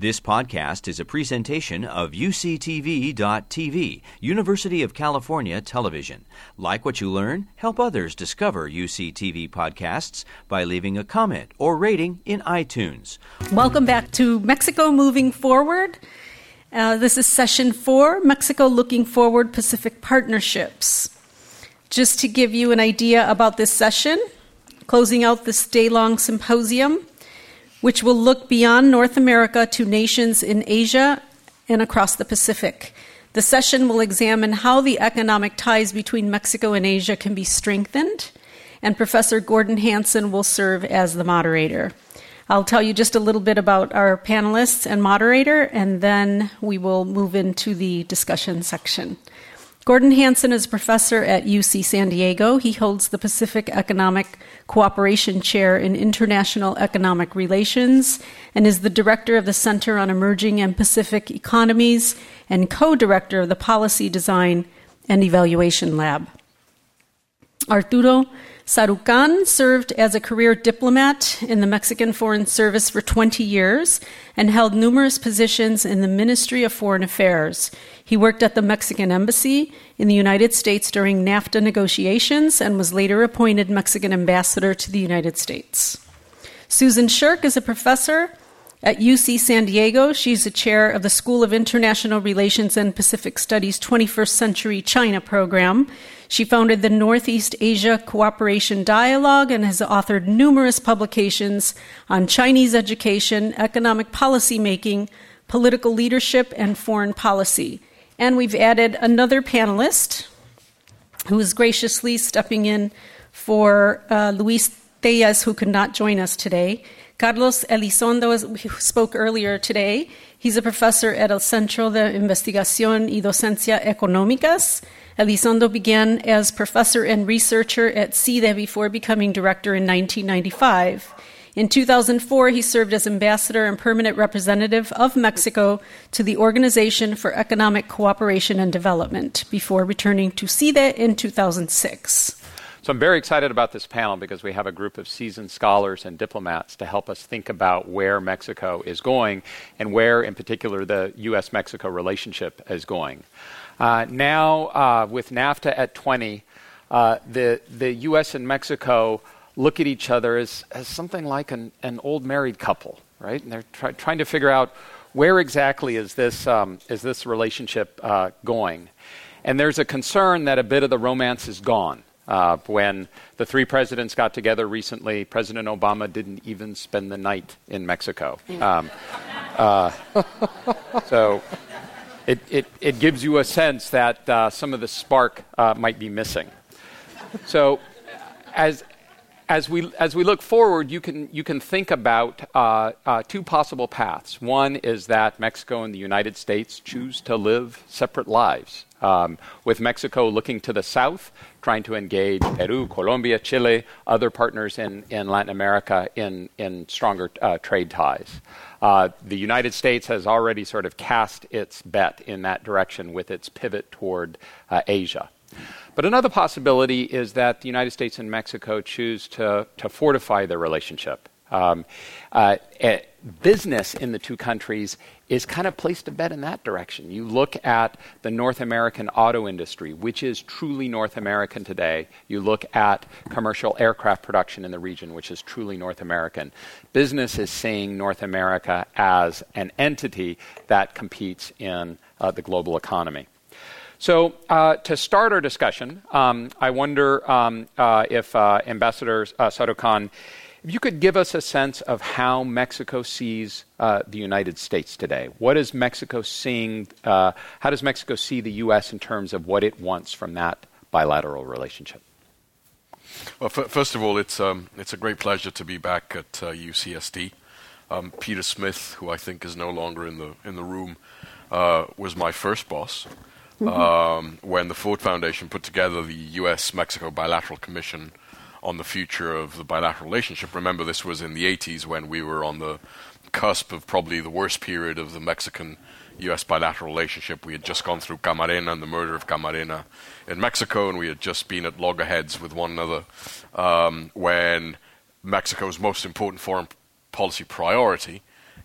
This podcast is a presentation of UCTV.tv, University of California Television. Like what you learn? Help others discover UCTV podcasts by leaving a comment or rating in iTunes. Welcome back to Mexico Moving Forward. Uh, this is session four Mexico Looking Forward Pacific Partnerships. Just to give you an idea about this session, closing out this day long symposium, which will look beyond North America to nations in Asia and across the Pacific. The session will examine how the economic ties between Mexico and Asia can be strengthened, and Professor Gordon Hanson will serve as the moderator. I'll tell you just a little bit about our panelists and moderator, and then we will move into the discussion section. Gordon Hanson is a professor at UC San Diego. He holds the Pacific Economic Cooperation Chair in International Economic Relations and is the director of the Center on Emerging and Pacific Economies and co director of the Policy Design and Evaluation Lab. Arturo Sarukhan served as a career diplomat in the Mexican Foreign Service for 20 years and held numerous positions in the Ministry of Foreign Affairs. He worked at the Mexican Embassy in the United States during NAFTA negotiations and was later appointed Mexican ambassador to the United States. Susan Shirk is a professor at UC San Diego, she's a chair of the School of International Relations and Pacific Studies 21st Century China program. She founded the Northeast Asia Cooperation Dialogue and has authored numerous publications on Chinese education, economic policy making, political leadership, and foreign policy. And we've added another panelist who is graciously stepping in for uh, Luis Téllez, who could not join us today. Carlos Elizondo spoke earlier today. He's a professor at el Centro de Investigación y Docencia Económicas. Elizondo began as professor and researcher at CIDE before becoming director in 1995. In 2004, he served as ambassador and permanent representative of Mexico to the Organization for Economic Cooperation and Development before returning to CIDE in 2006. So I'm very excited about this panel because we have a group of seasoned scholars and diplomats to help us think about where Mexico is going and where, in particular, the U.S. Mexico relationship is going. Uh, now, uh, with NAFTA at 20, uh, the, the U.S. and Mexico look at each other as, as something like an, an old married couple, right? And they're try, trying to figure out where exactly is this, um, is this relationship uh, going. And there's a concern that a bit of the romance is gone. Uh, when the three presidents got together recently, President Obama didn't even spend the night in Mexico. Um, uh, so it, it, it, gives you a sense that uh, some of the spark uh, might be missing. So as, as we, as we look forward, you can, you can think about uh, uh, two possible paths. One is that Mexico and the United States choose to live separate lives. Um, with Mexico looking to the south, trying to engage Peru, Colombia, Chile, other partners in, in Latin America in, in stronger uh, trade ties. Uh, the United States has already sort of cast its bet in that direction with its pivot toward uh, Asia. But another possibility is that the United States and Mexico choose to, to fortify their relationship. Um, uh, eh, business in the two countries is kind of placed a bet in that direction. You look at the North American auto industry, which is truly North American today. You look at commercial aircraft production in the region, which is truly North American. Business is seeing North America as an entity that competes in uh, the global economy. So, uh, to start our discussion, um, I wonder um, uh, if uh, Ambassador uh, Sarukhan if you could give us a sense of how Mexico sees uh, the United States today. What is Mexico seeing? Uh, how does Mexico see the U.S. in terms of what it wants from that bilateral relationship? Well, f- first of all, it's, um, it's a great pleasure to be back at uh, UCSD. Um, Peter Smith, who I think is no longer in the, in the room, uh, was my first boss. Um, when the Ford Foundation put together the U.S. Mexico Bilateral Commission on the future of the bilateral relationship. Remember, this was in the 80s when we were on the cusp of probably the worst period of the Mexican U.S. bilateral relationship. We had just gone through Camarena and the murder of Camarena in Mexico, and we had just been at loggerheads with one another um, when Mexico's most important foreign policy priority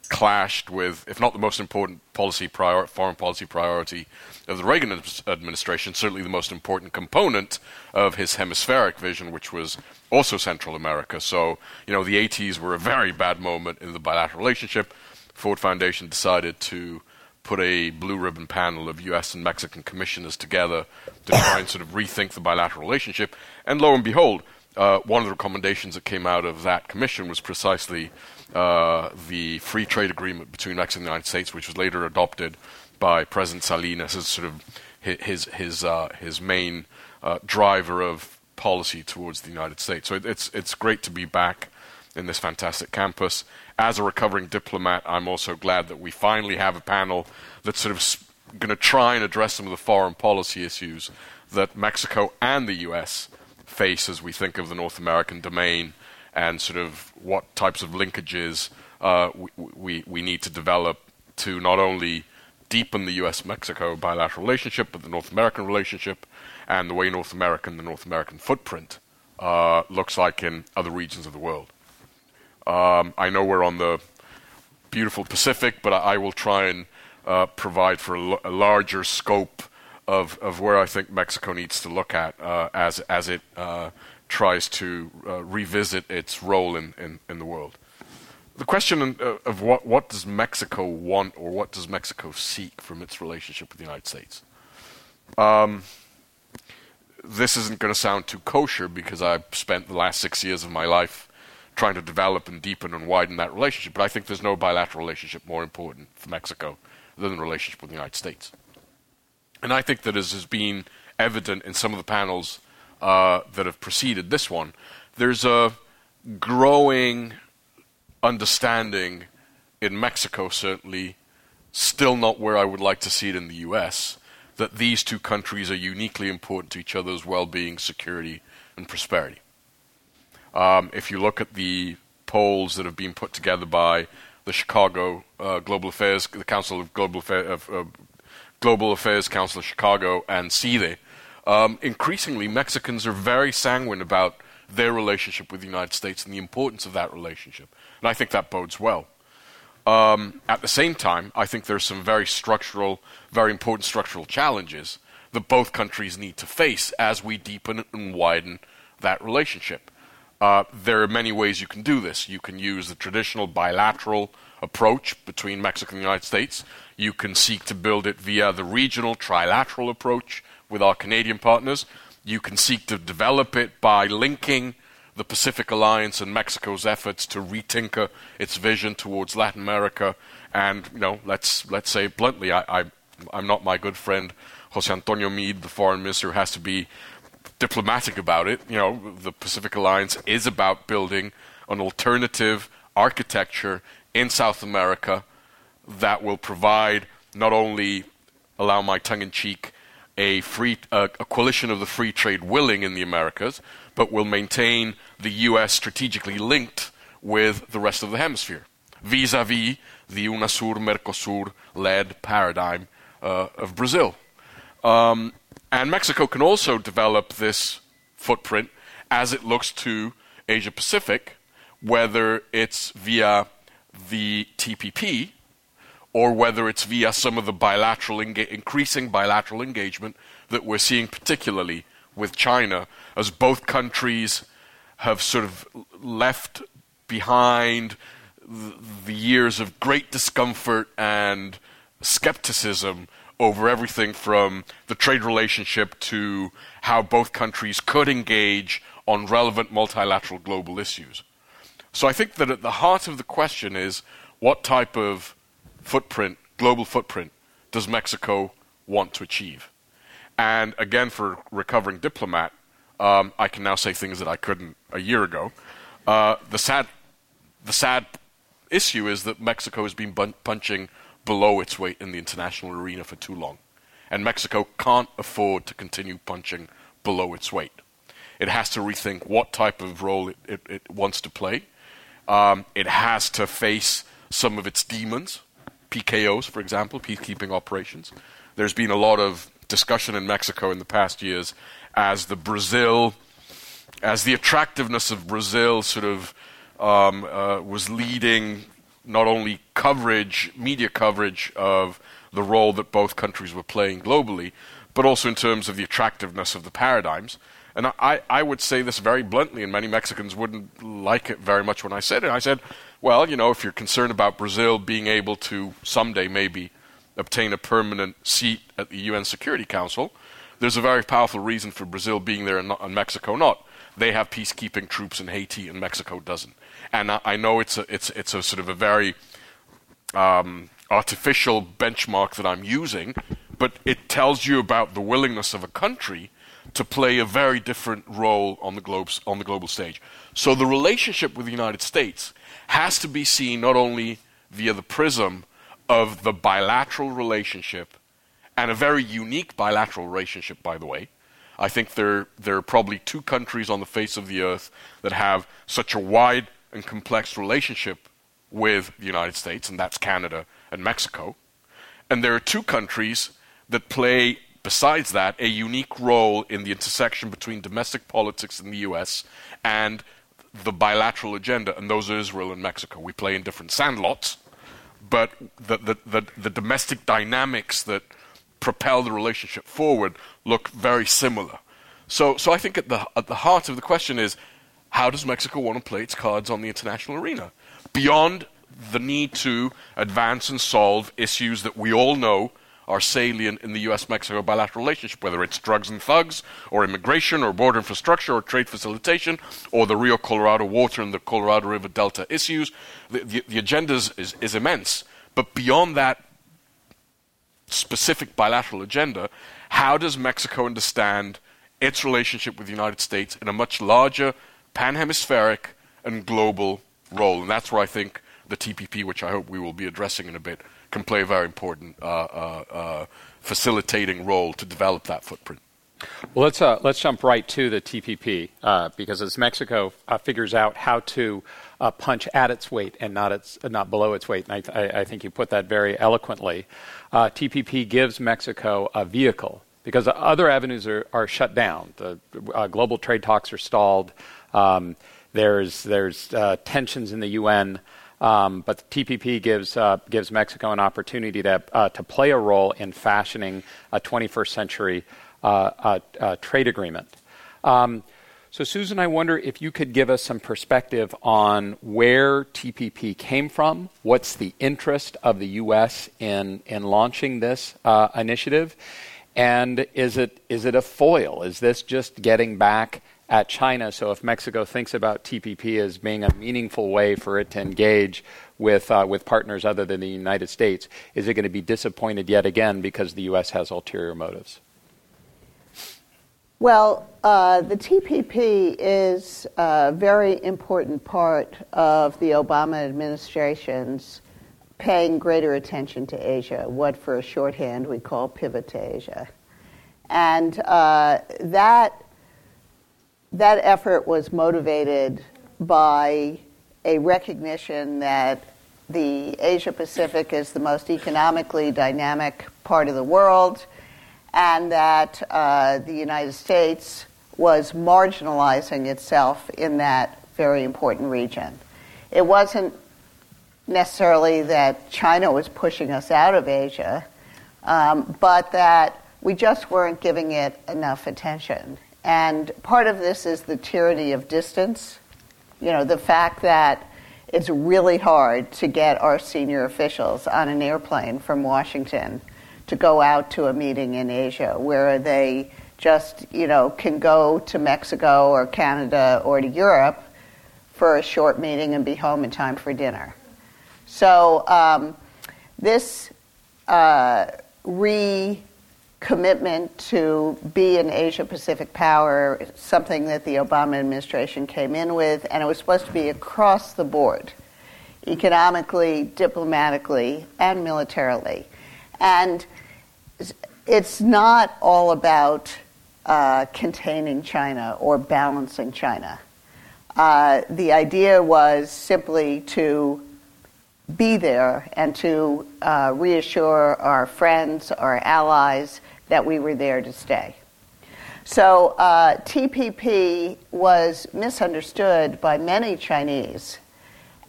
clashed with, if not the most important policy prior, foreign policy priority of the Reagan administration, certainly the most important component of his hemispheric vision, which was also Central America. So, you know, the 80s were a very bad moment in the bilateral relationship. Ford Foundation decided to put a blue ribbon panel of U.S. and Mexican commissioners together to try and sort of rethink the bilateral relationship. And lo and behold, uh, one of the recommendations that came out of that commission was precisely uh, the free trade agreement between Mexico and the United States, which was later adopted by President Salinas as sort of his his uh, his main uh, driver of policy towards the United States. So it, it's it's great to be back in this fantastic campus. As a recovering diplomat, I'm also glad that we finally have a panel that's sort of going to try and address some of the foreign policy issues that Mexico and the U.S face as we think of the North American domain and sort of what types of linkages uh, we, we, we need to develop to not only deepen the U.S. Mexico bilateral relationship, but the North American relationship and the way North American, the North American footprint uh, looks like in other regions of the world. Um, I know we're on the beautiful Pacific, but I, I will try and uh, provide for a, l- a larger scope of, of where I think Mexico needs to look at uh, as, as it uh, tries to uh, revisit its role in, in, in, the world. The question uh, of what, what does Mexico want or what does Mexico seek from its relationship with the United States? Um, this isn't going to sound too kosher because I've spent the last six years of my life trying to develop and deepen and widen that relationship. But I think there's no bilateral relationship more important for Mexico than the relationship with the United States. And I think that as has been evident in some of the panels uh, that have preceded this one, there's a growing understanding in Mexico, certainly, still not where I would like to see it in the US, that these two countries are uniquely important to each other's well being, security, and prosperity. Um, if you look at the polls that have been put together by the Chicago uh, Global Affairs, the Council of Global Affairs, uh, Global Affairs Council of Chicago and CIDE, um, increasingly Mexicans are very sanguine about their relationship with the United States and the importance of that relationship. And I think that bodes well. Um, at the same time, I think there's some very structural, very important structural challenges that both countries need to face as we deepen and widen that relationship. Uh, there are many ways you can do this. You can use the traditional bilateral approach between Mexico and the United States. You can seek to build it via the regional trilateral approach with our Canadian partners. You can seek to develop it by linking the Pacific Alliance and Mexico's efforts to retinker its vision towards Latin America. And you know, let's let's say bluntly, I, I I'm not my good friend Jose Antonio Meade, the foreign minister, has to be diplomatic about it. You know, the Pacific Alliance is about building an alternative architecture in South America that will provide not only allow my tongue in cheek a free uh, a coalition of the free trade willing in the Americas, but will maintain the U.S. strategically linked with the rest of the hemisphere, vis-a-vis the UNASUR Mercosur led paradigm uh, of Brazil. Um, and Mexico can also develop this footprint as it looks to Asia Pacific, whether it's via the TPP or whether it's via some of the bilateral enga- increasing bilateral engagement that we're seeing, particularly with China, as both countries have sort of left behind the years of great discomfort and skepticism over everything from the trade relationship to how both countries could engage on relevant multilateral global issues. So I think that at the heart of the question is what type of footprint, global footprint, does Mexico want to achieve? And again, for recovering diplomat, um, I can now say things that I couldn't a year ago. Uh, the sad, the sad issue is that Mexico has been bun- punching below its weight in the international arena for too long, and Mexico can't afford to continue punching below its weight. It has to rethink what type of role it, it, it wants to play. Um, it has to face some of its demons, PKOs, for example, peacekeeping operations. There's been a lot of discussion in Mexico in the past years as the Brazil, as the attractiveness of Brazil sort of um, uh, was leading not only coverage, media coverage of the role that both countries were playing globally, but also in terms of the attractiveness of the paradigms. And I, I would say this very bluntly, and many Mexicans wouldn't like it very much when I said it. I said, well, you know, if you're concerned about Brazil being able to someday maybe obtain a permanent seat at the UN Security Council, there's a very powerful reason for Brazil being there and, not, and Mexico not. They have peacekeeping troops in Haiti, and Mexico doesn't. And I, I know it's a, it's, it's a sort of a very um, artificial benchmark that I'm using, but it tells you about the willingness of a country to play a very different role on the, globes, on the global stage. So the relationship with the United States has to be seen not only via the prism of the bilateral relationship, and a very unique bilateral relationship, by the way. I think there, there are probably two countries on the face of the earth that have such a wide and complex relationship with the United States, and that's Canada and Mexico. And there are two countries that play besides that, a unique role in the intersection between domestic politics in the U.S. and the bilateral agenda, and those are Israel and Mexico. We play in different sandlots, but the, the, the, the domestic dynamics that propel the relationship forward look very similar. So, so I think at the, at the heart of the question is how does Mexico want to play its cards on the international arena? Beyond the need to advance and solve issues that we all know are salient in the US Mexico bilateral relationship, whether it's drugs and thugs, or immigration, or border infrastructure, or trade facilitation, or the Rio Colorado water and the Colorado River Delta issues. The, the, the agenda is, is, immense. But beyond that specific bilateral agenda, how does Mexico understand its relationship with the United States in a much larger pan hemispheric and global role? And that's where I think the TPP, which I hope we will be addressing in a bit, can play a very important uh, uh, uh, facilitating role to develop that footprint. Well, let's uh, let's jump right to the TPP uh, because as Mexico uh, figures out how to punch at its weight and not its not below its weight, and I, I think you put that very eloquently. TPP gives Mexico a vehicle because other avenues are, are shut down. The global trade talks are stalled. Um, there's there's tensions in the UN. Um, but the TPP gives uh, gives Mexico an opportunity to uh, to play a role in fashioning a 21st century uh, uh, trade agreement. Um, so, Susan, I wonder if you could give us some perspective on where TPP came from. What's the interest of the U.S. in in launching this uh, initiative? And is it is it a foil? Is this just getting back at China. So if Mexico thinks about TPP as being a meaningful way for it to engage with uh, with partners other than the United States, is it going to be disappointed yet again because the U.S. has ulterior motives? Well, uh, the TPP is a very important part of the Obama administration's paying greater attention to Asia, what for a shorthand we call pivot to Asia. And uh, that that effort was motivated by a recognition that the Asia Pacific is the most economically dynamic part of the world, and that uh, the United States was marginalizing itself in that very important region. It wasn't necessarily that China was pushing us out of Asia, um, but that we just weren't giving it enough attention. And part of this is the tyranny of distance. You know, the fact that it's really hard to get our senior officials on an airplane from Washington to go out to a meeting in Asia where they just, you know, can go to Mexico or Canada or to Europe for a short meeting and be home in time for dinner. So um, this uh, re commitment to be an Asia Pacific power, something that the Obama administration came in with, and it was supposed to be across the board economically, diplomatically, and militarily. And it's not all about uh, containing China or balancing China. Uh, the idea was simply to be there and to uh, reassure our friends, our allies, that we were there to stay. So uh, TPP was misunderstood by many Chinese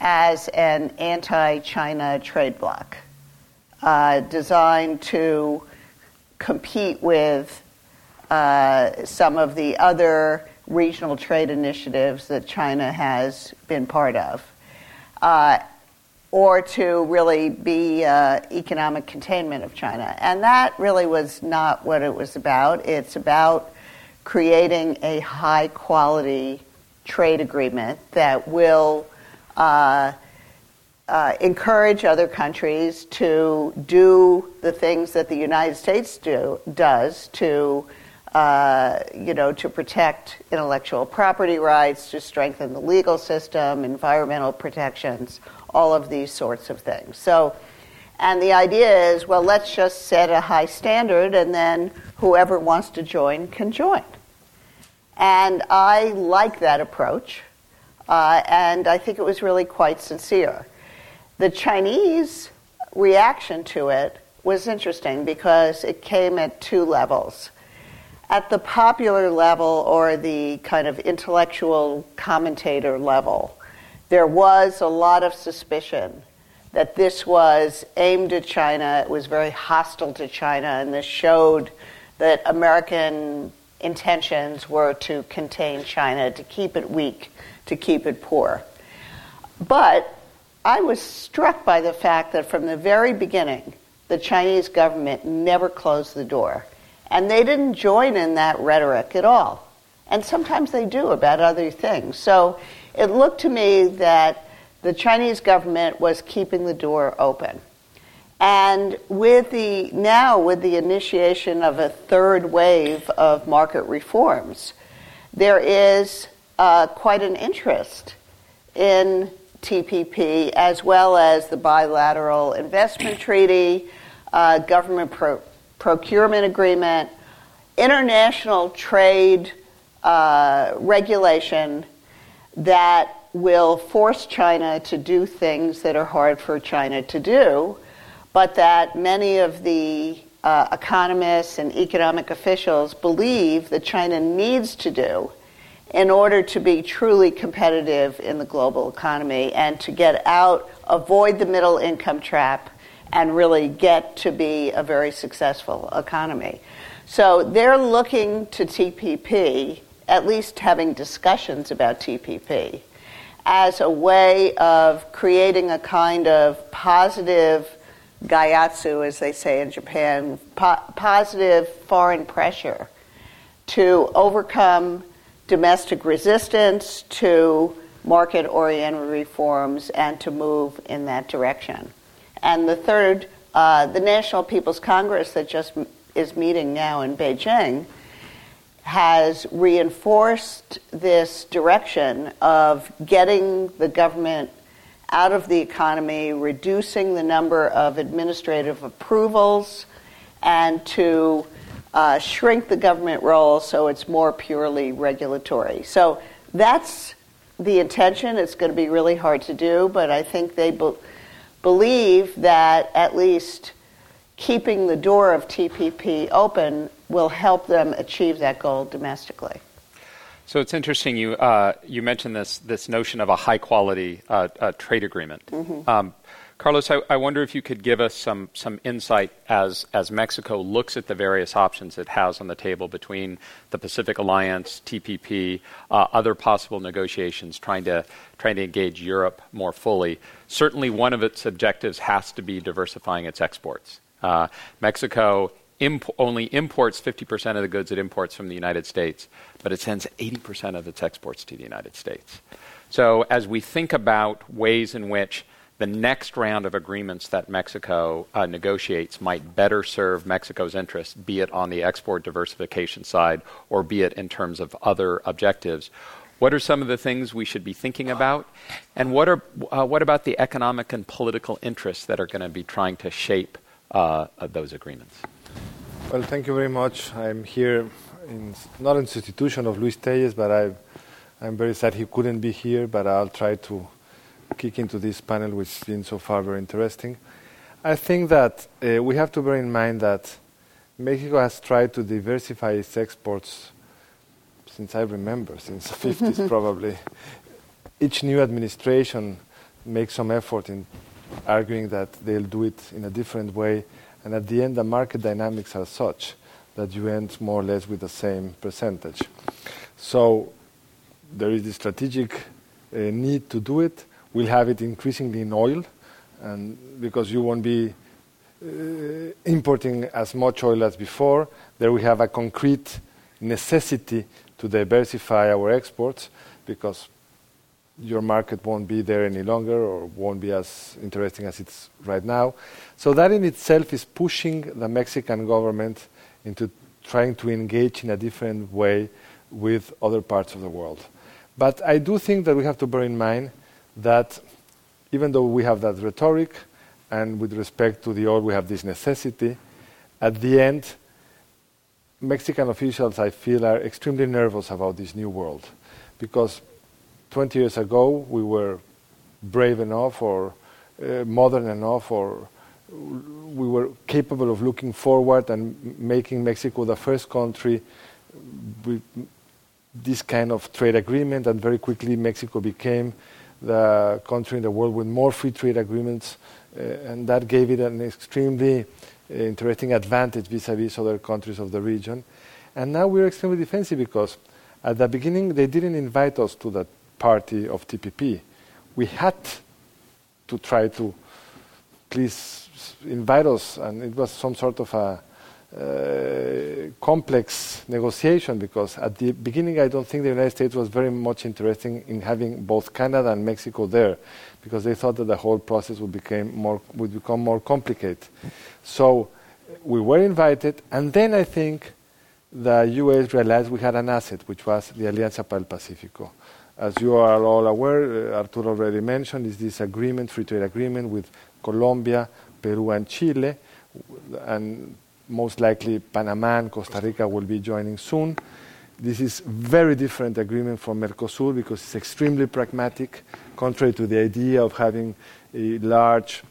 as an anti China trade bloc uh, designed to compete with uh, some of the other regional trade initiatives that China has been part of, uh, or to really be uh, economic containment of China. And that really was not what it was about. It's about creating a high quality trade agreement that will uh, uh, encourage other countries to do the things that the United States do, does to, uh, you know, to protect intellectual property rights, to strengthen the legal system, environmental protections, all of these sorts of things. So, and the idea is, well, let's just set a high standard, and then whoever wants to join can join. And I like that approach, uh, and I think it was really quite sincere. The Chinese reaction to it was interesting because it came at two levels. At the popular level or the kind of intellectual commentator level, there was a lot of suspicion that this was aimed at China, it was very hostile to China, and this showed that American intentions were to contain China, to keep it weak, to keep it poor. But I was struck by the fact that from the very beginning, the Chinese government never closed the door. And they didn't join in that rhetoric at all. And sometimes they do about other things. So it looked to me that the Chinese government was keeping the door open. And with the now with the initiation of a third wave of market reforms, there is uh, quite an interest in TPP, as well as the bilateral investment treaty, uh, government pro- procurement agreement, international trade uh, regulation that will force China to do things that are hard for China to do, but that many of the uh, economists and economic officials believe that China needs to do in order to be truly competitive in the global economy and to get out, avoid the middle income trap, and really get to be a very successful economy. So they're looking to TPP, at least having discussions about TPP, as a way of creating a kind of positive gaiatsu, as they say in Japan, po- positive foreign pressure to overcome domestic resistance to market oriented reforms and to move in that direction. And the third, uh, the National People's Congress that just is meeting now in Beijing has reinforced this direction of getting the government out of the economy, reducing the number of administrative approvals, and to uh, shrink the government role so it's more purely regulatory. So that's the intention. It's going to be really hard to do, but I think they be- believe that at least keeping the door of TPP open will help them achieve that goal domestically. So it's interesting you uh, you mentioned this this notion of a high quality uh, uh, trade agreement. Mm-hmm. Um, Carlos, I, I, wonder if you could give us some, some insight as, as Mexico looks at the various options it has on the table between the Pacific Alliance, TPP, uh, other possible negotiations, trying to, trying to engage Europe more fully. Certainly, one of its objectives has to be diversifying its exports. Uh, Mexico imp- only imports 50% of the goods it imports from the United States, but it sends 80% of its exports to the United States. So, as we think about ways in which the next round of agreements that Mexico uh, negotiates might better serve Mexico's interests, be it on the export diversification side or be it in terms of other objectives. What are some of the things we should be thinking about? And what, are, uh, what about the economic and political interests that are going to be trying to shape uh, those agreements? Well, thank you very much. I'm here in, not in substitution of Luis Téllez, but I, I'm very sad he couldn't be here, but I'll try to kick into this panel, which has been so far very interesting. I think that uh, we have to bear in mind that Mexico has tried to diversify its exports since I remember, since the 50s probably. Each new administration makes some effort in arguing that they'll do it in a different way. And at the end, the market dynamics are such that you end more or less with the same percentage. So there is the strategic uh, need to do it. We'll have it increasingly in oil, and because you won't be uh, importing as much oil as before, there we have a concrete necessity to diversify our exports because your market won't be there any longer or won't be as interesting as it's right now. So that in itself is pushing the Mexican government into trying to engage in a different way with other parts of the world. But I do think that we have to bear in mind that even though we have that rhetoric, and with respect to the oil, we have this necessity, at the end, Mexican officials, I feel, are extremely nervous about this new world. Because 20 years ago we were brave enough or uh, modern enough or we were capable of looking forward and making Mexico the first country with this kind of trade agreement, and very quickly Mexico became the country in the world with more free trade agreements, uh, and that gave it an extremely uh, interesting advantage vis-à-vis other countries of the region. And now we're extremely defensive because at the beginning they didn't invite us to the party of TPP. We had to try to please invite us, and it was some sort of a complex negotiation because at the beginning I don't think the United States was very much interested in having both Canada and Mexico there because they thought that the whole process would become more would become more complicated. So we were invited, and then I think the U.S. realized we had an asset, which was the Alianza para el Pacífico. As you are all aware, uh, Arturo already mentioned, is this agreement, free trade agreement with Colombia, Peru, and Chile, and most likely Panama and Costa Rica will be joining soon. This is very different agreement from Mercosur because it's extremely pragmatic, contrary to the idea of having a large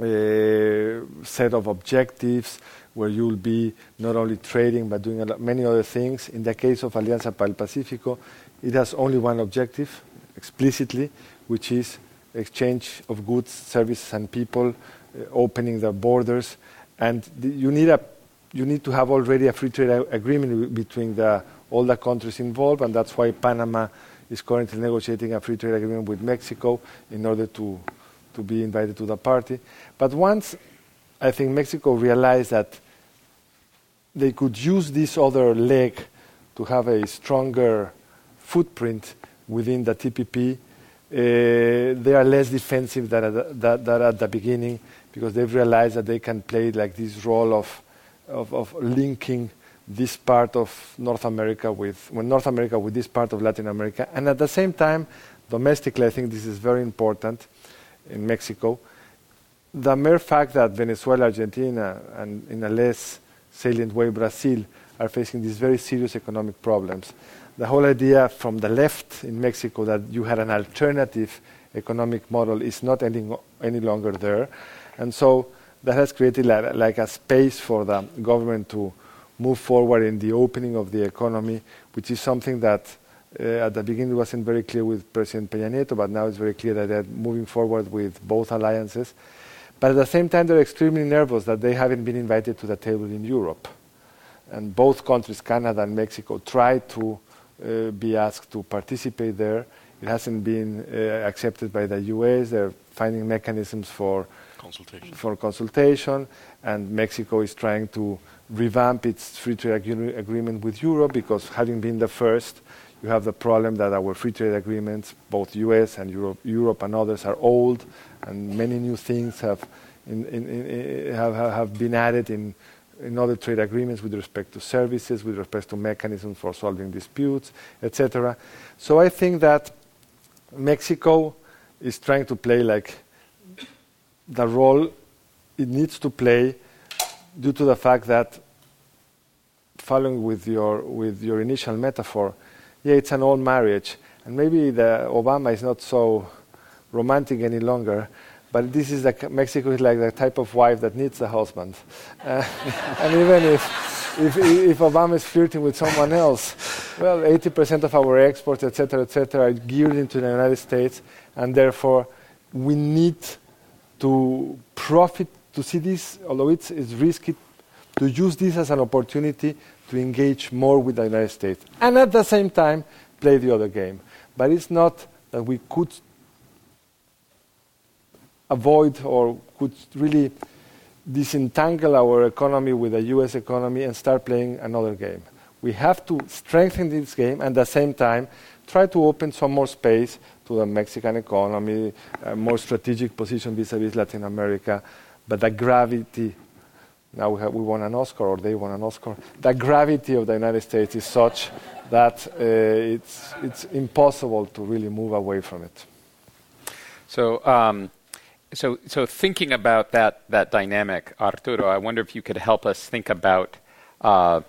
uh, set of objectives where you'll be not only trading but doing lot, many other things. In the case of Alianza para el Pacífico, it has only one objective, explicitly, which is exchange of goods, services, and people, uh, opening the borders. And you, need a, you need to have already a free trade agreement between the, all the countries involved, and that's why Panama is currently negotiating a free trade agreement with Mexico in order to, to be invited to the party. But once I think Mexico realized that they could use this other leg to have a stronger footprint within the TPP. Uh, they are less defensive than at, the, than at the beginning because they've realized that they can play like this role of, of, of linking this part of North America with well, North America with this part of Latin America, and at the same time, domestically, I think this is very important in Mexico. The mere fact that Venezuela, Argentina, and in a less salient way Brazil are facing these very serious economic problems. The whole idea from the left in Mexico that you had an alternative economic model is not any, any longer there. And so that has created like, like a space for the government to move forward in the opening of the economy, which is something that uh, at the beginning wasn't very clear with President Peña Nieto, but now it's very clear that they're moving forward with both alliances. But at the same time, they're extremely nervous that they haven't been invited to the table in Europe. And both countries, Canada and Mexico, tried to uh, be asked to participate there. It hasn't been uh, accepted by the US. They're finding mechanisms for consultation. for consultation, and Mexico is trying to revamp its free trade ag- agreement with Europe because having been the first, you have the problem that our free trade agreements, both US and Europe, Europe and others, are old, and many new things have, in, in, in, eh, have, have been added in, in other trade agreements with respect to services, with respect to mechanisms for solving disputes, etc. So I think that Mexico is trying to play like the role it needs to play due to the fact that following with your with your initial metaphor yeah, it's an old marriage, and maybe the Obama is not so romantic any longer. But this is like Mexico is like the type of wife that needs a husband, uh, and even if, if if Obama is flirting with someone else, well, 80% of our exports, etc., etc., are geared into the United States, and therefore we need to profit to see this, although it's, it's risky, to use this as an opportunity to engage more with the United States. And at the same time, play the other game. But it's not that we could avoid or could really disentangle our economy with the US economy and start playing another game. We have to strengthen this game and at the same time try to open some more space to the Mexican economy, a more strategic position vis-a-vis Latin America, but the gravity now we, have, we won an Oscar or they won an Oscar. The gravity of the United States is such that uh, it's, it's impossible to really move away from it. So, um, so, so thinking about that, that dynamic, Arturo, I wonder if you could help us think about uh,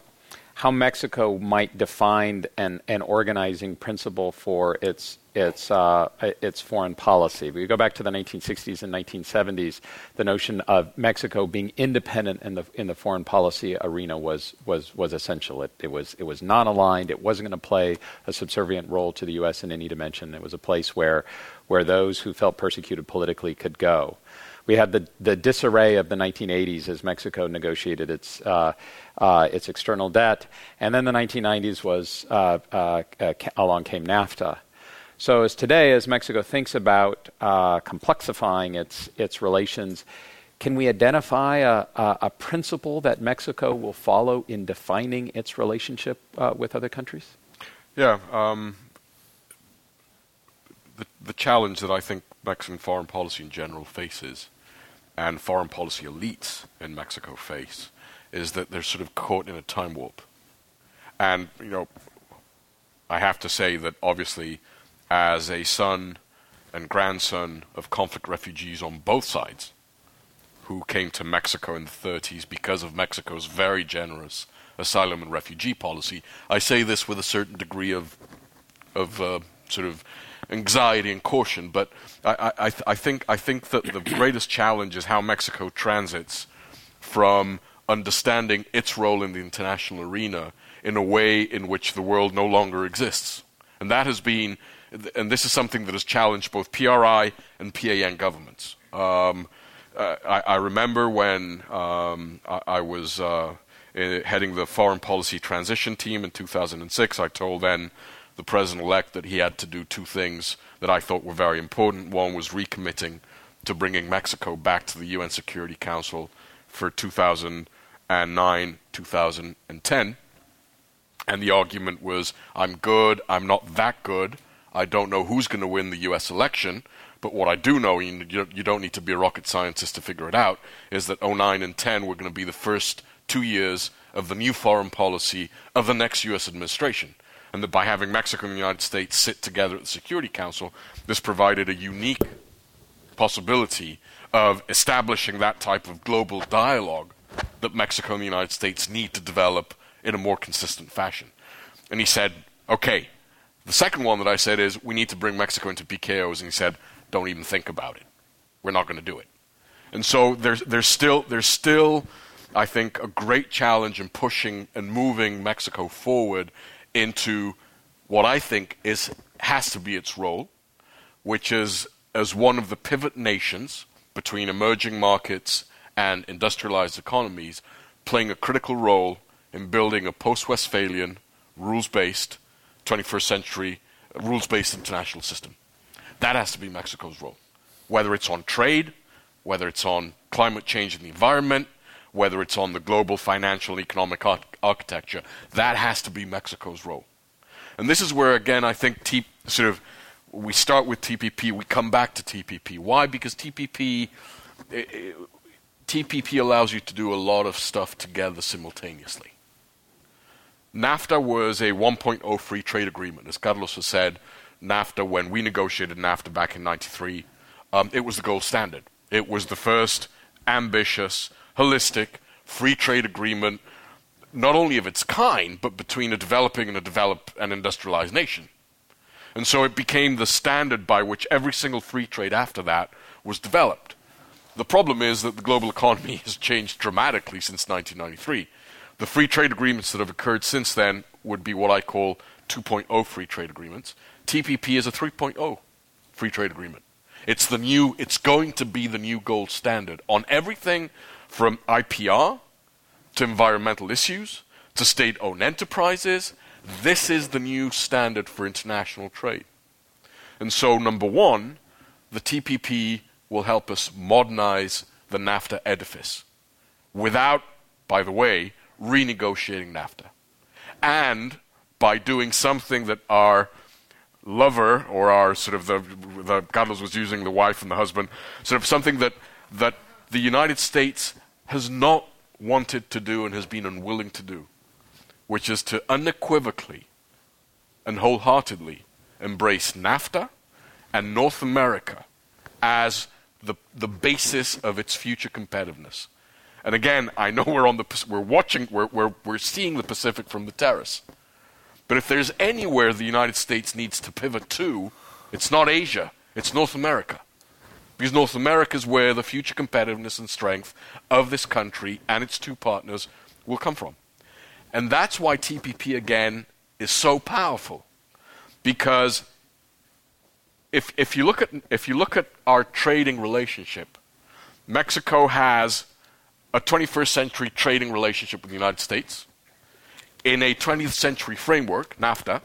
how Mexico might define an, an organizing principle for its its uh, its foreign policy. We go back to the 1960s and 1970s. The notion of Mexico being independent in the in the foreign policy arena was was was essential. It, it was it was non-aligned. It wasn't going to play a subservient role to the U.S. in any dimension. It was a place where where those who felt persecuted politically could go we had the, the disarray of the 1980s as Mexico negotiated its, uh, uh, its external debt. And then the 1990s was, uh, uh, uh along came NAFTA. So as today, as Mexico thinks about uh, complexifying its, its relations, can we identify a, a, a, principle that Mexico will follow in defining its relationship with other countries? Yeah. Um, the challenge that I think Mexican foreign policy in general faces, and foreign policy elites in Mexico face, is that they're sort of caught in a time warp. And, you know, I have to say that obviously, as a son and grandson of conflict refugees on both sides, who came to Mexico in the 30s because of Mexico's very generous asylum and refugee policy, I say this with a certain degree of, of uh, sort of anxiety and caution. But I, I, I, think, I think that the greatest challenge is how Mexico transits from understanding its role in the international arena in a way in which the world no longer exists. And that has been, and this is something that has challenged both PRI and PAN governments. Um, uh, I, I, remember when um, I, I, was uh, heading the foreign policy transition team in 2006, I told then the president elect that he had to do two things that I thought were very important. One was recommitting to bringing Mexico back to the UN Security Council for 2009 2010. And the argument was I'm good, I'm not that good, I don't know who's going to win the US election. But what I do know, you, you don't need to be a rocket scientist to figure it out, is that 09 and 10 were going to be the first two years of the new foreign policy of the next U.S. administration and that by having Mexico and the United States sit together at the Security Council, this provided a unique possibility of establishing that type of global dialogue that Mexico and the United States need to develop in a more consistent fashion. And he said, okay. The second one that I said is, we need to bring Mexico into PKOs. And he said, don't even think about it. We're not going to do it. And so there's, there's, still, there's still, I think, a great challenge in pushing and moving Mexico forward into what I think is has to be its role, which is as one of the pivot nations between emerging markets and industrialized economies, playing a critical role in building a post-Westphalian, rules-based, 21st century, rules-based international system. That has to be Mexico's role, whether it's on trade, whether it's on climate change and the environment, whether it's on the global financial economic ar- architecture. That has to be Mexico's role. And this is where, again, I think T- sort of we start with TPP, we come back to TPP. Why? Because TPP, it, it, TPP allows you to do a lot of stuff together simultaneously. NAFTA was a 1.0 free trade agreement. As Carlos has said, NAFTA, when we negotiated NAFTA back in 93, um, it was the gold standard. It was the first ambitious, holistic, free trade agreement, not only of its kind, but between a developing and a developed and industrialized nation. And so it became the standard by which every single free trade after that was developed. The problem is that the global economy has changed dramatically since 1993. The free trade agreements that have occurred since then would be what I call 2.0 free trade agreements. TPP is a 3.0 free trade agreement. It's the new. It's going to be the new gold standard on everything from IPR to environmental issues to state-owned enterprises. This is the new standard for international trade. And so, number one, the TPP will help us modernize the NAFTA edifice without, by the way, renegotiating NAFTA. And by doing something that our lover or our sort of the, the Carlos was using the wife and the husband, sort of something that, that the United States has not wanted to do and has been unwilling to do, which is to unequivocally and wholeheartedly embrace NAFTA and North America as the, the basis of its future competitiveness. And again, I know we're on the we're watching we're, we're, we're seeing the Pacific from the terrace. But if there's anywhere the United States needs to pivot to, it's not Asia, it's North America. Because North America is where the future competitiveness and strength of this country and its two partners will come from. And that's why TPP again is so powerful. Because if, if, you look at, if you look at our trading relationship, Mexico has a 21st century trading relationship with the United States in a 20th century framework, NAFTA,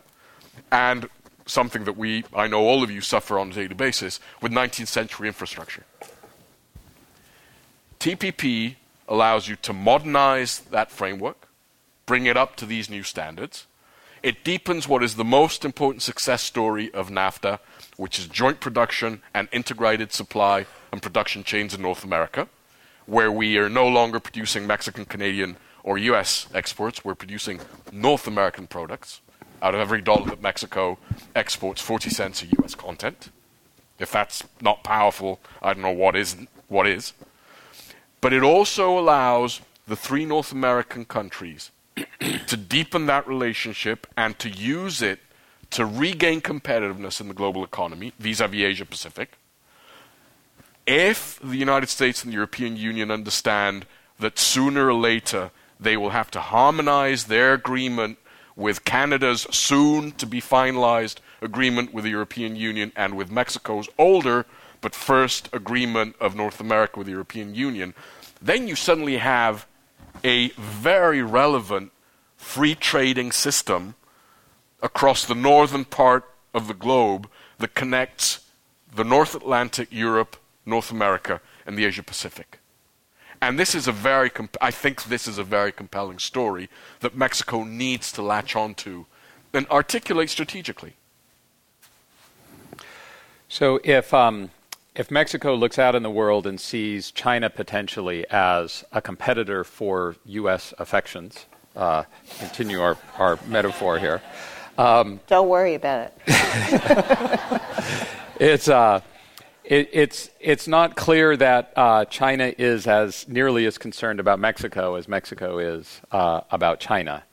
and something that we, I know all of you suffer on a daily basis, with 19th century infrastructure. TPP allows you to modernize that framework, bring it up to these new standards. It deepens what is the most important success story of NAFTA, which is joint production and integrated supply and production chains in North America, where we are no longer producing Mexican, Canadian, or U.S. exports, we're producing North American products. Out of every dollar that Mexico exports, 40 cents of U.S. content. If that's not powerful, I don't know what is. What is. But it also allows the three North American countries to deepen that relationship and to use it to regain competitiveness in the global economy vis-a-vis Asia Pacific. If the United States and the European Union understand that sooner or later they will have to harmonize their agreement with Canada's soon to be finalized agreement with the European Union and with Mexico's older but first agreement of North America with the European Union, then you suddenly have a very relevant free trading system across the northern part of the globe that connects the North Atlantic, Europe, North America, and the Asia Pacific. And this is a very, comp- I think this is a very compelling story that Mexico needs to latch onto and articulate strategically. So if um, if Mexico looks out in the world and sees China potentially as a competitor for U.S. affections, uh, continue our, our metaphor here. Um, Don't worry about it. it's uh, it, it's it's not clear that uh, China is as nearly as concerned about Mexico as Mexico is uh, about China.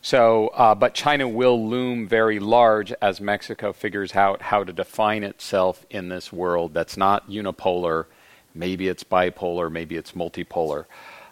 So, uh, but China will loom very large as Mexico figures out how to define itself in this world that's not unipolar. Maybe it's bipolar, maybe it's multipolar.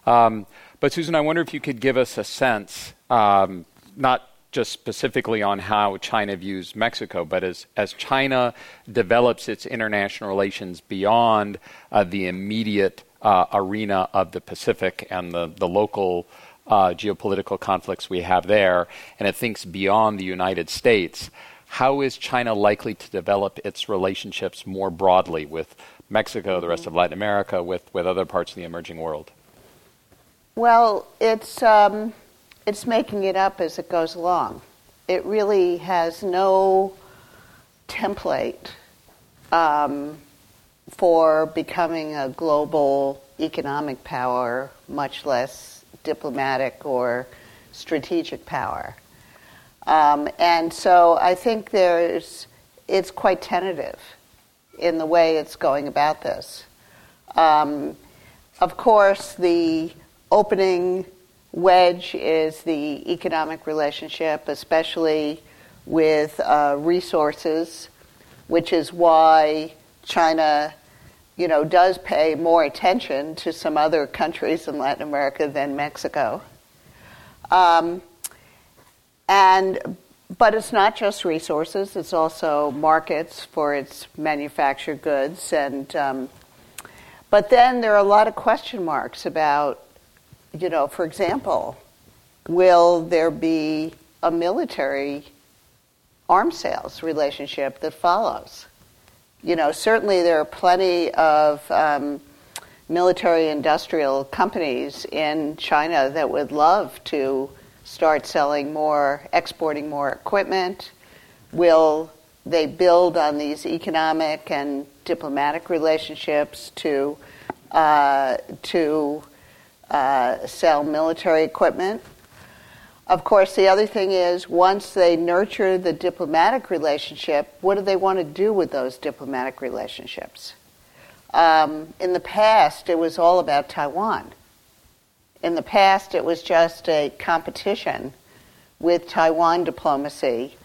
Um, but Susan, I wonder if you could give us a sense, um, not just specifically on how China views Mexico, but as, as China develops its international relations beyond uh, the immediate uh, arena of the Pacific and the, the local uh, geopolitical conflicts we have there, and it thinks beyond the United States, how is China likely to develop its relationships more broadly with Mexico, the rest of Latin America, with, with other parts of the emerging world? Well, it's. Um it's making it up as it goes along. It really has no template um, for becoming a global economic power, much less diplomatic or strategic power. Um, and so I think there's, it's quite tentative in the way it's going about this. Um, of course, the opening wedge is the economic relationship, especially with uh, resources, which is why China, you know, does pay more attention to some other countries in Latin America than Mexico. Um, and but it's not just resources; it's also markets for its manufactured goods, and um, but then there are a lot of question marks about, you know, for example, will there be a military arms sales relationship that follows? You know, certainly there are plenty of um, military industrial companies in China that would love to start selling more, exporting more equipment? Will they build on these economic and diplomatic relationships to uh, to uh, sell military equipment? Of course, the other thing is once they nurture the diplomatic relationship, what do they want to do with those diplomatic relationships? Um, in the past, it was all about Taiwan. In the past, it was just a competition with Taiwan diplomacy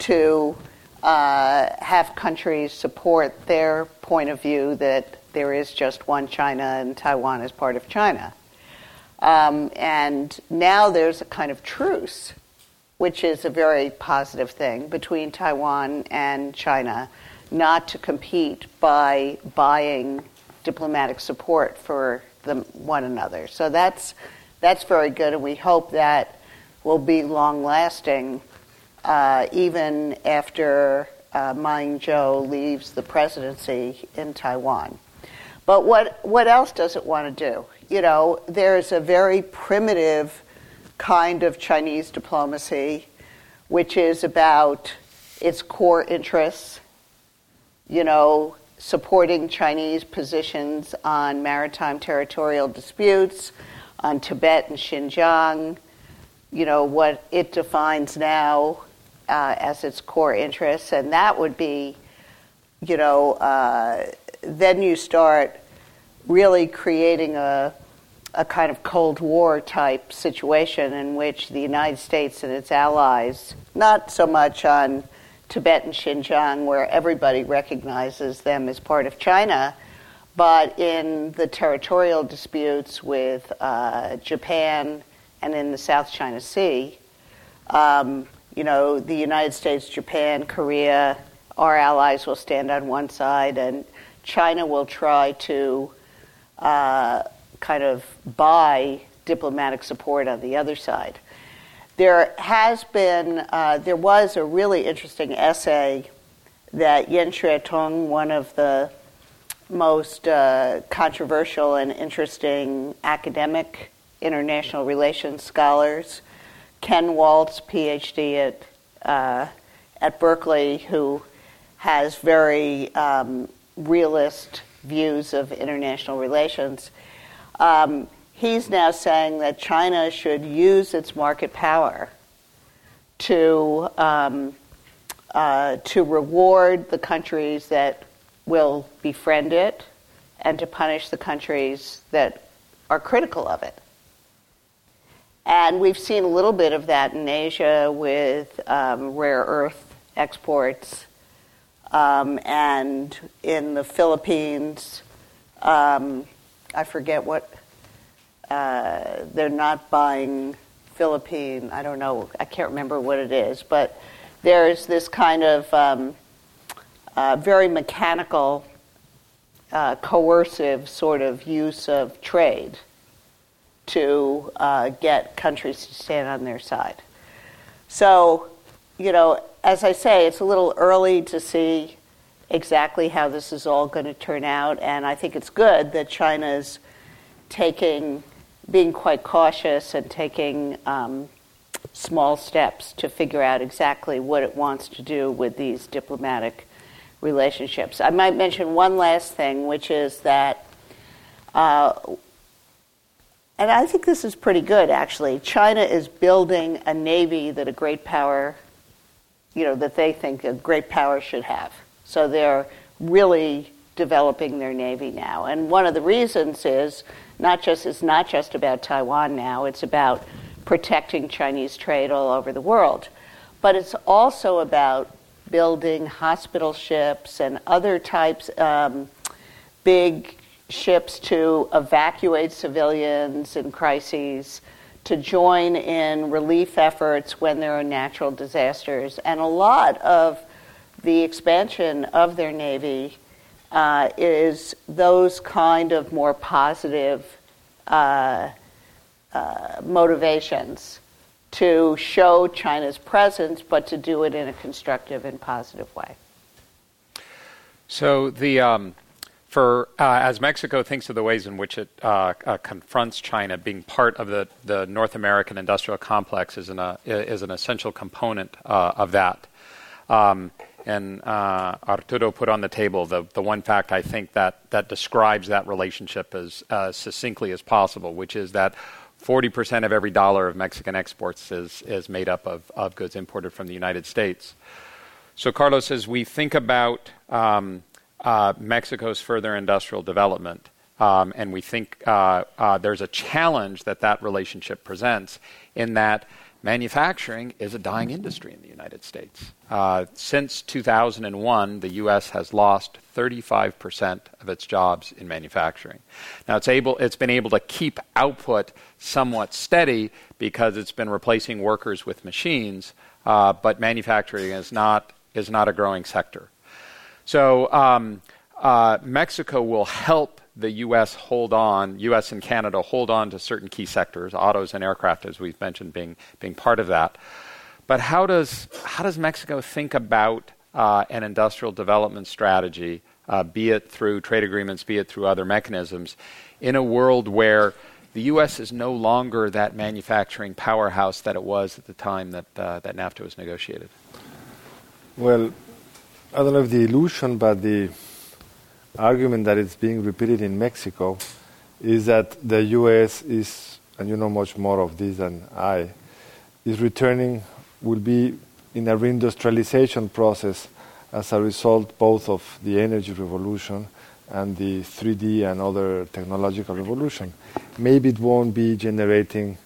to uh, have countries support their point of view that there is just one China and Taiwan is part of China. Um, and now there's a kind of truce, which is a very positive thing between Taiwan and China not to compete by buying diplomatic support for one another. So that's that's very good, and we hope that will be long lasting, uh, even after uh, Ma Ying-jeou leaves the presidency in Taiwan. But what what else does it want to do? You know, there's a very primitive kind of Chinese diplomacy, which is about its core interests you know, supporting Chinese positions on maritime territorial disputes, on Tibet and Xinjiang, you know, what it defines now uh, as its core interests. And that would be, you know, uh, then you start really creating a, a kind of Cold War type situation in which the United States and its allies, not so much on Tibet and Xinjiang, where everybody recognizes them as part of China, but in the territorial disputes with uh, Japan and in the South China Sea, um, you know, the United States, Japan, Korea, our allies will stand on one side, and China will try to uh, kind of buy diplomatic support on the other side. There has been, uh, there was a really interesting essay that Yan Xuetong, one of the most uh, controversial and interesting academic international relations scholars, Ken Waltz, PhD at uh, at Berkeley, who has very um, realist views of international relations. Um, he's now saying that China should use its market power to um, uh, to reward the countries that will befriend it and to punish the countries that are critical of it. And we've seen a little bit of that in Asia with um, rare earth exports, um, and in the Philippines, um, I forget what uh, they're not buying Philippine, I don't know, I can't remember what it is, but there's this kind of um, uh, very mechanical, uh, coercive sort of use of trade to uh, get countries to stand on their side. So, you know, as I say, it's a little early to see exactly how this is all going to turn out, and I think it's good that China's taking being quite cautious and taking um, small steps to figure out exactly what it wants to do with these diplomatic relationships. I might mention one last thing, which is that, uh, and I think this is pretty good actually. China is building a navy that a great power, you know, that they think a great power should have. So they're really developing their navy now, and one of the reasons is not just it's not just about Taiwan now. It's about protecting Chinese trade all over the world, but it's also about building hospital ships and other types, um, big ships to evacuate civilians in crises, to join in relief efforts when there are natural disasters. And a lot of the expansion of their Navy uh, is those kind of more positive uh, uh, motivations to show China's presence, but to do it in a constructive and positive way. So the um, for uh, as Mexico thinks of the ways in which it uh, uh, confronts China, being part of the, the North American industrial complex is an, is an essential component of that. Um, and uh, Arturo put on the table the, the one fact I think that, that describes that relationship as succinctly as possible, which is that 40% of every dollar of Mexican exports is, is made up of, of goods imported from the United States. So, Carlos, as we think about um, uh, Mexico's further industrial development. Um, and we think uh, uh, there's a challenge that that relationship presents in that manufacturing is a dying industry in the United States. Uh, since 2001, the U.S. has lost 35% of its jobs in manufacturing. Now, it's, able, it's been able to keep output somewhat steady because it's been replacing workers with machines, uh, but manufacturing is not, is not a growing sector. So um, uh, Mexico will help the U.S. hold on, U.S. and Canada hold on to certain key sectors, autos and aircraft, as we've mentioned, being being part of that. But how does how does Mexico think about uh, an industrial development strategy, uh, be it through trade agreements, be it through other mechanisms, in a world where the U.S. is no longer that manufacturing powerhouse that it was at the time that uh, that NAFTA was negotiated? Well, I don't if the illusion, but the argument that is being repeated in Mexico is that the U.S. is, and you know much more of this than I, is returning, will be in a reindustrialization process as a result both of the energy revolution and the 3D and other technological revolution. Maybe it won't be generating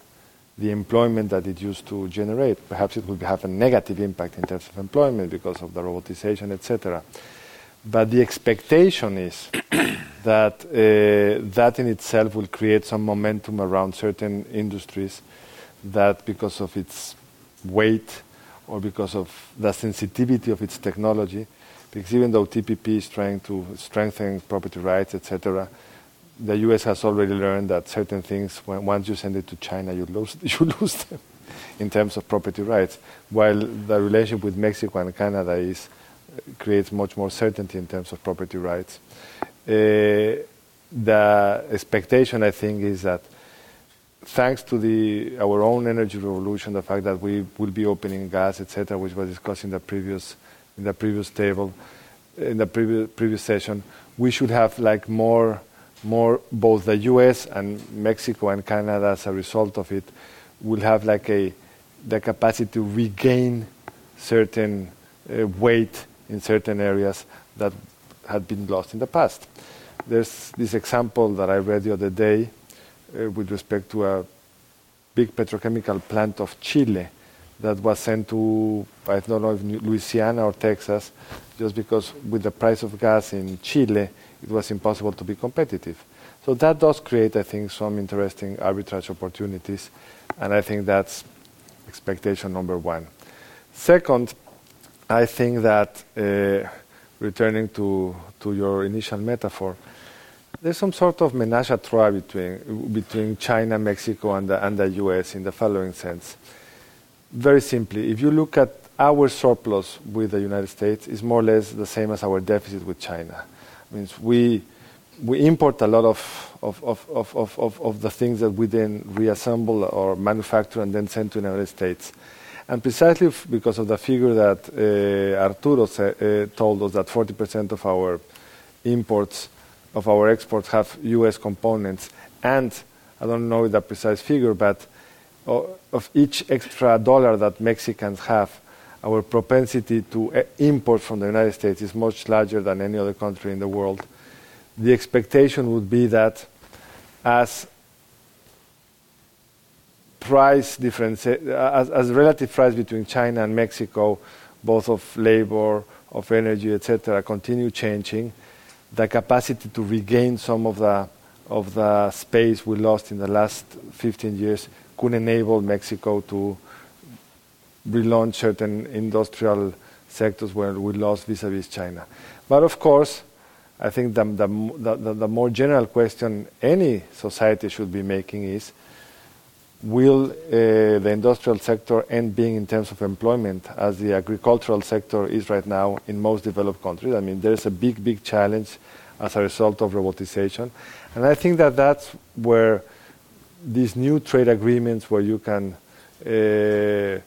the employment that it used to generate. Perhaps it will have a negative impact in terms of employment because of the robotization, etc. But the expectation is that uh, that in itself will create some momentum around certain industries that, because of its weight or because of the sensitivity of its technology, because even though TPP is trying to strengthen property rights, etc., the U.S. has already learned that certain things, when, once you send it to China, you lose, you lose them in terms of property rights, while the relationship with Mexico and Canada is, creates much more certainty in terms of property rights. Uh, the expectation, I think, is that thanks to the, our own energy revolution, the fact that we will be opening gas, etc., which was discussed in the previous, in the previous table, in the previous, previous session, we should have like more more both the US and Mexico and Canada as a result of it will have like a the capacity to regain certain uh, weight in certain areas that had been lost in the past. There's this example that I read the other day uh, with respect to a big petrochemical plant of Chile that was sent to, I don't know if Louisiana or Texas, just because with the price of gas in Chile, it was impossible to be competitive. So that does create, I think, some interesting arbitrage opportunities, and I think that's expectation number one. Second, I think that uh, returning to, to your initial metaphor, there's some sort of menage a trois between, between China, Mexico, and the, and the US in the following sense. Very simply, if you look at our surplus with the United States, is more or less the same as our deficit with China means we we import a lot of, of, of, of, of, of the things that we then reassemble or manufacture and then send to the United States. And precisely because of the figure that uh, Arturo uh, told us that 40% of our imports, of our exports have US components, and I don't know the precise figure, but of each extra dollar that Mexicans have, our propensity to uh, import from the United States is much larger than any other country in the world. The expectation would be that as price difference, uh, as, as relative price between China and Mexico, both of labor, of energy, etc., continue changing, the capacity to regain some of the of the space we lost in the last 15 years could enable Mexico to relaunch certain industrial sectors where we lost vis-à-vis China. But of course, I think the, the, the, the, more general question any society should be making is, will uh, the industrial sector end being in terms of employment as the agricultural sector is right now in most developed countries? I mean, there's a big, big challenge as a result of robotization. And I think that that's where these new trade agreements, where you can uh, uh,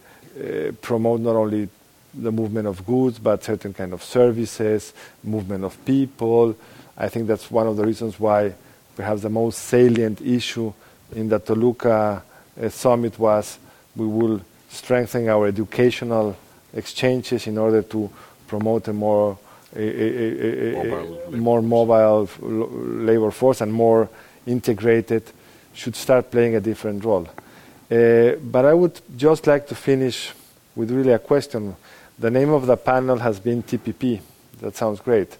promote not only the movement of goods, but certain kind of services, movement of people. I think that's one of the reasons why perhaps the most salient issue in the Toluca summit was we will strengthen our educational exchanges in order to promote a more a, a, a, mobile more mobile labor force and more integrated should start playing a different role. Uh, but I would just like to finish with really a question. The name of the panel has been TPP. That sounds great.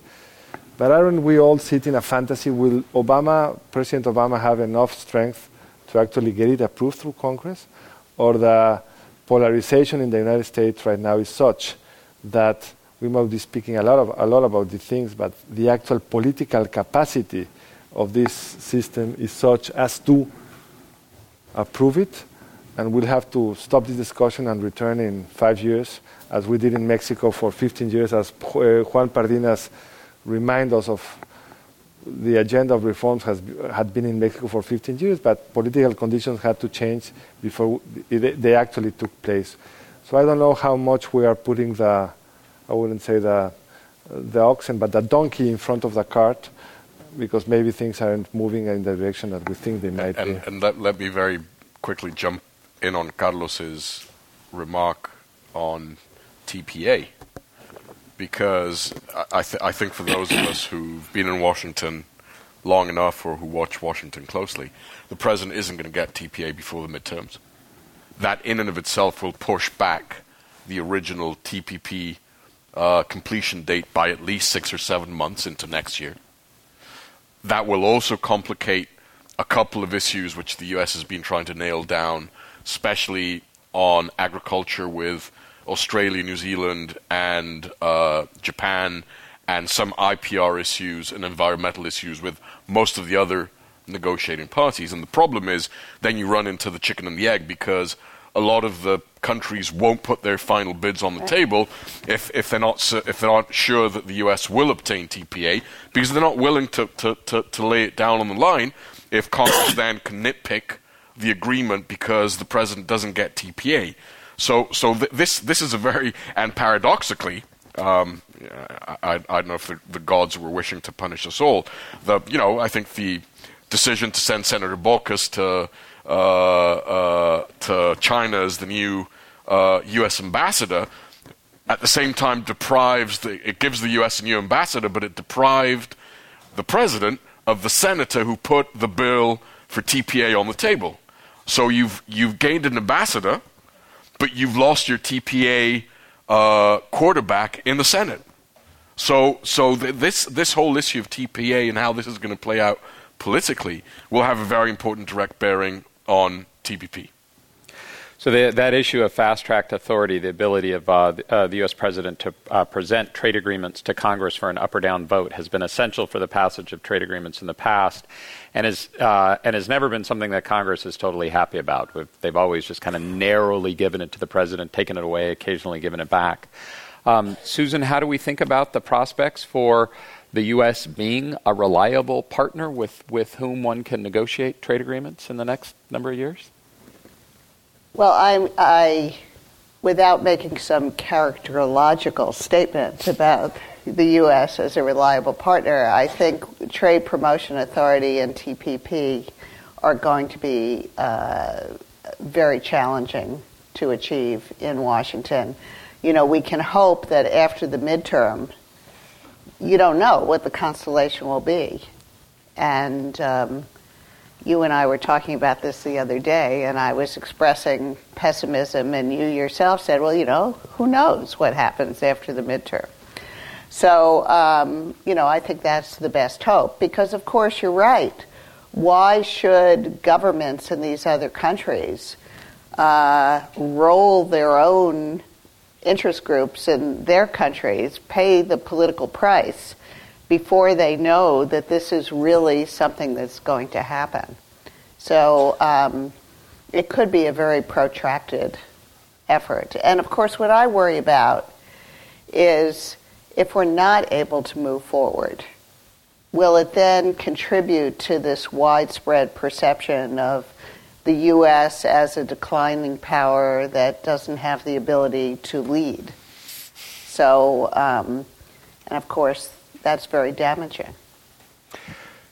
But aren't we all sitting in a fantasy? Will Obama, President Obama, have enough strength to actually get it approved through Congress? Or the polarization in the United States right now is such that we might be speaking a lot, of, a lot about these things, but the actual political capacity of this system is such as to approve it and we'll have to stop this discussion and return in five years, as we did in Mexico for 15 years, as uh, Juan Pardinas remind us of the agenda of reforms has, had been in Mexico for 15 years, but political conditions had to change before they actually took place. So I don't know how much we are putting the, I wouldn't say the, the oxen, but the donkey in front of the cart, because maybe things aren't moving in the direction that we think they might and, be. And let, let me very quickly jump in on Carlos's remark on TPA because I, th- I think for those of us who've been in Washington long enough or who watch Washington closely, the president isn't going to get TPA before the midterms. That in and of itself will push back the original TPP uh, completion date by at least six or seven months into next year. That will also complicate a couple of issues which the U.S. has been trying to nail down especially on agriculture with Australia, New Zealand, and uh, Japan, and some IPR issues and environmental issues with most of the other negotiating parties. And the problem is then you run into the chicken and the egg because a lot of the countries won't put their final bids on the table if, if they're not if they're not sure that the U.S. will obtain TPA because they're not willing to, to, to, to lay it down on the line if Congress then can nitpick the agreement because the president doesn't get TPA. So, so th- this this is a very and paradoxically, um, I, I, don't know if the, the, gods were wishing to punish us all. The you know I think the decision to send Senator Baucus to uh, uh, to China as the new uh, U.S. ambassador at the same time deprives the, it gives the U.S. a new ambassador, but it deprived the president of the senator who put the bill for TPA on the table. So you've you've gained an ambassador, but you've lost your TPA uh, quarterback in the Senate. So so th- this this whole issue of TPA and how this is going to play out politically will have a very important direct bearing on TPP. So the, that issue of fast-tracked authority, the ability of uh, the, uh, the, U.S. president to uh, present trade agreements to Congress for an up or down vote, has been essential for the passage of trade agreements in the past, and is uh, and has never been something that Congress is totally happy about. They've always just kind of narrowly given it to the president, taken it away, occasionally given it back. Um, Susan, how do we think about the prospects for the U.S. being a reliable partner with, with whom one can negotiate trade agreements in the next number of years? Well, I, I, without making some characterological statements about the U.S. as a reliable partner, I think Trade Promotion Authority and TPP are going to be uh, very challenging to achieve in Washington. You know, we can hope that after the midterm, you don't know what the constellation will be. And um, you and I were talking about this the other day, and I was expressing pessimism, and you yourself said, well, you know, who knows what happens after the midterm. So, um, you know, I think that's the best hope because, of course, you're right. why should governments in these other countries uh, roll their own interest groups in their countries, pay the political price before they know that this is really something that's going to happen? So um, it could be a very protracted effort. And of course, what I worry about is if we're not able to move forward, will it then contribute to this widespread perception of the U.S. as a declining power that doesn't have the ability to lead? So, um, and of course, that's very damaging.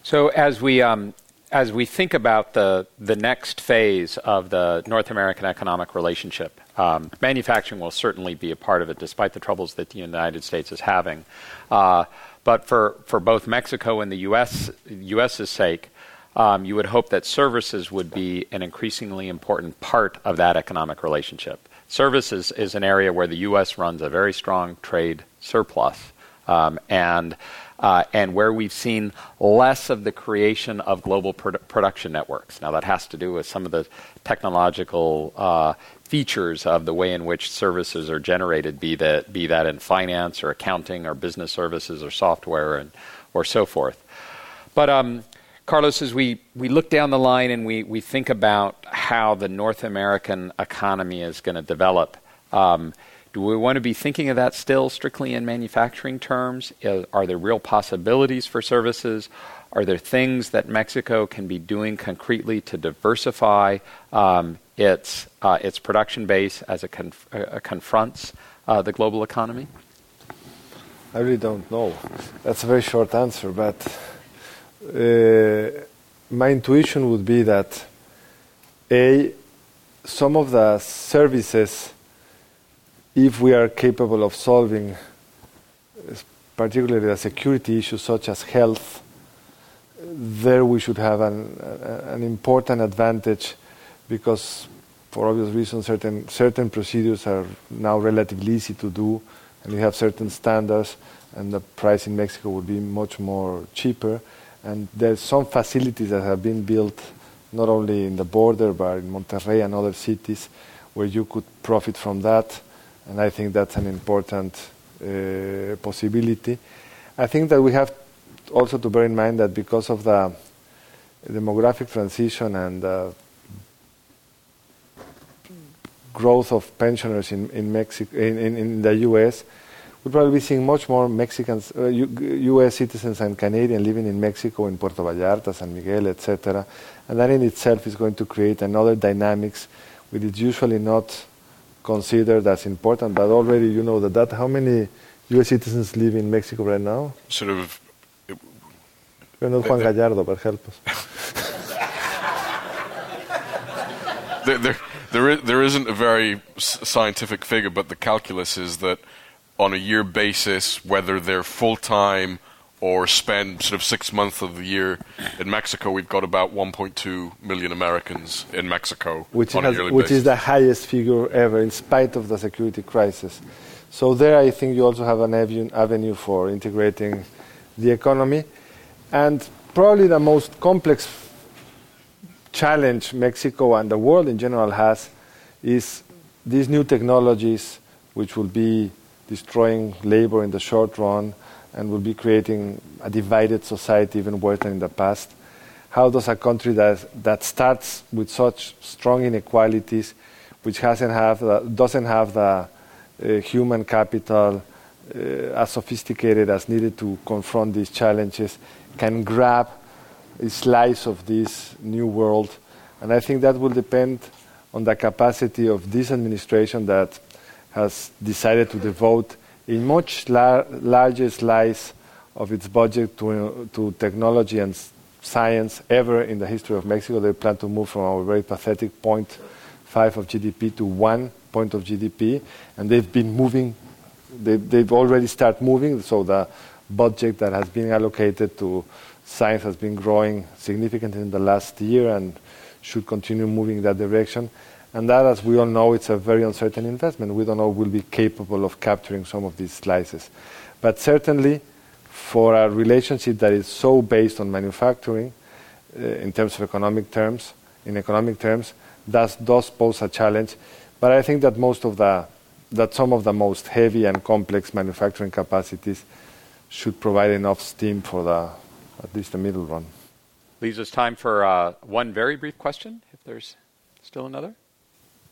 So, as we um, as we think about the the next phase of the North American economic relationship, um, manufacturing will certainly be a part of it, despite the troubles that the United States is having. Uh, but for, for both Mexico and the U.S. U.S.'s sake, um, you would hope that services would be an increasingly important part of that economic relationship. Services is an area where the U.S. runs a very strong trade surplus, um, and uh, and where we've seen less of the creation of global produ- production networks. Now that has to do with some of the technological uh, features of the way in which services are generated, be that be that in finance or accounting or business services or software and or so forth. But um, Carlos, as we, we look down the line and we, we think about how the North American economy is going to develop, um, do we want to be thinking of that still strictly in manufacturing terms? Uh, are there real possibilities for services? Are there things that Mexico can be doing concretely to diversify um, its, uh, its production base as it conf- uh, confronts uh, the global economy? I really don't know. That's a very short answer, but uh, my intuition would be that A, some of the services, if we are capable of solving, particularly the security issues such as health, there we should have an, an important advantage because for obvious reasons certain certain procedures are now relatively easy to do and we have certain standards and the price in Mexico would be much more cheaper. And there's some facilities that have been built not only in the border but in Monterrey and other cities where you could profit from that and I think that's an important uh, possibility. I think that we have also to bear in mind that because of the demographic transition and uh, growth of pensioners in, in, Mexico, in, in, in, the U.S., we'll probably be seeing much more Mexicans, uh, U.S. citizens and Canadians living in Mexico, in Puerto Vallarta, San Miguel, etc. And that in itself is going to create another dynamics which is usually not considered as important. But already you know that, that how many U.S. citizens live in Mexico right now? Sort of. We're not Juan eh, eh, Gallardo, but help us. there, there, there, is, there isn't a very scientific figure, but the calculus is that on a year basis, whether they're full time or spend sort of six months of the year in Mexico, we've got about 1.2 million Americans in Mexico which, on has, which is the highest figure ever, in spite of the security crisis. So there, I think you also have an avenue for integrating the economy, and probably the most complex challenge Mexico and the world in general has is these new technologies, which will be destroying labor in the short run and will be creating a divided society even worse than in the past. How does a country that, that starts with such strong inequalities, which hasn't have the, doesn't have the uh, human capital uh, as sophisticated as needed to confront these challenges, can grab a slice of this new world? And I think that will depend on the capacity of this administration that has decided to devote a much lar- larger slice of its budget to, to technology and science ever in the history of Mexico. They plan to move from a very pathetic 0.5 of GDP to one point of GDP, and they've been moving. They, they've already started moving, so the budget that has been allocated to science has been growing significantly in the last year and should continue moving in that direction. And that, as we all know, it's a very uncertain investment. We don't know we'll be capable of capturing some of these slices. But certainly, for a relationship that is so based on manufacturing, uh, in terms of economic terms. In economic terms, that does pose a challenge, but I think that most of the that some of the most heavy and complex manufacturing capacities should provide enough steam for the at least the middle run. Leaves us time for uh, one very brief question, if there's still another.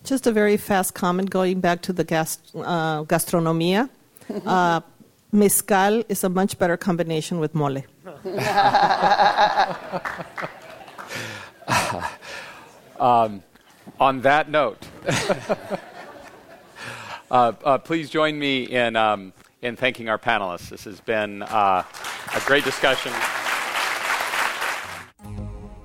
Just a very fast comment going back to the gast- uh, gastronomia. Uh, mezcal is a much better combination with mole. um, on that note, uh, uh, please join me in, um, in thanking our panelists. This has been uh, a great discussion.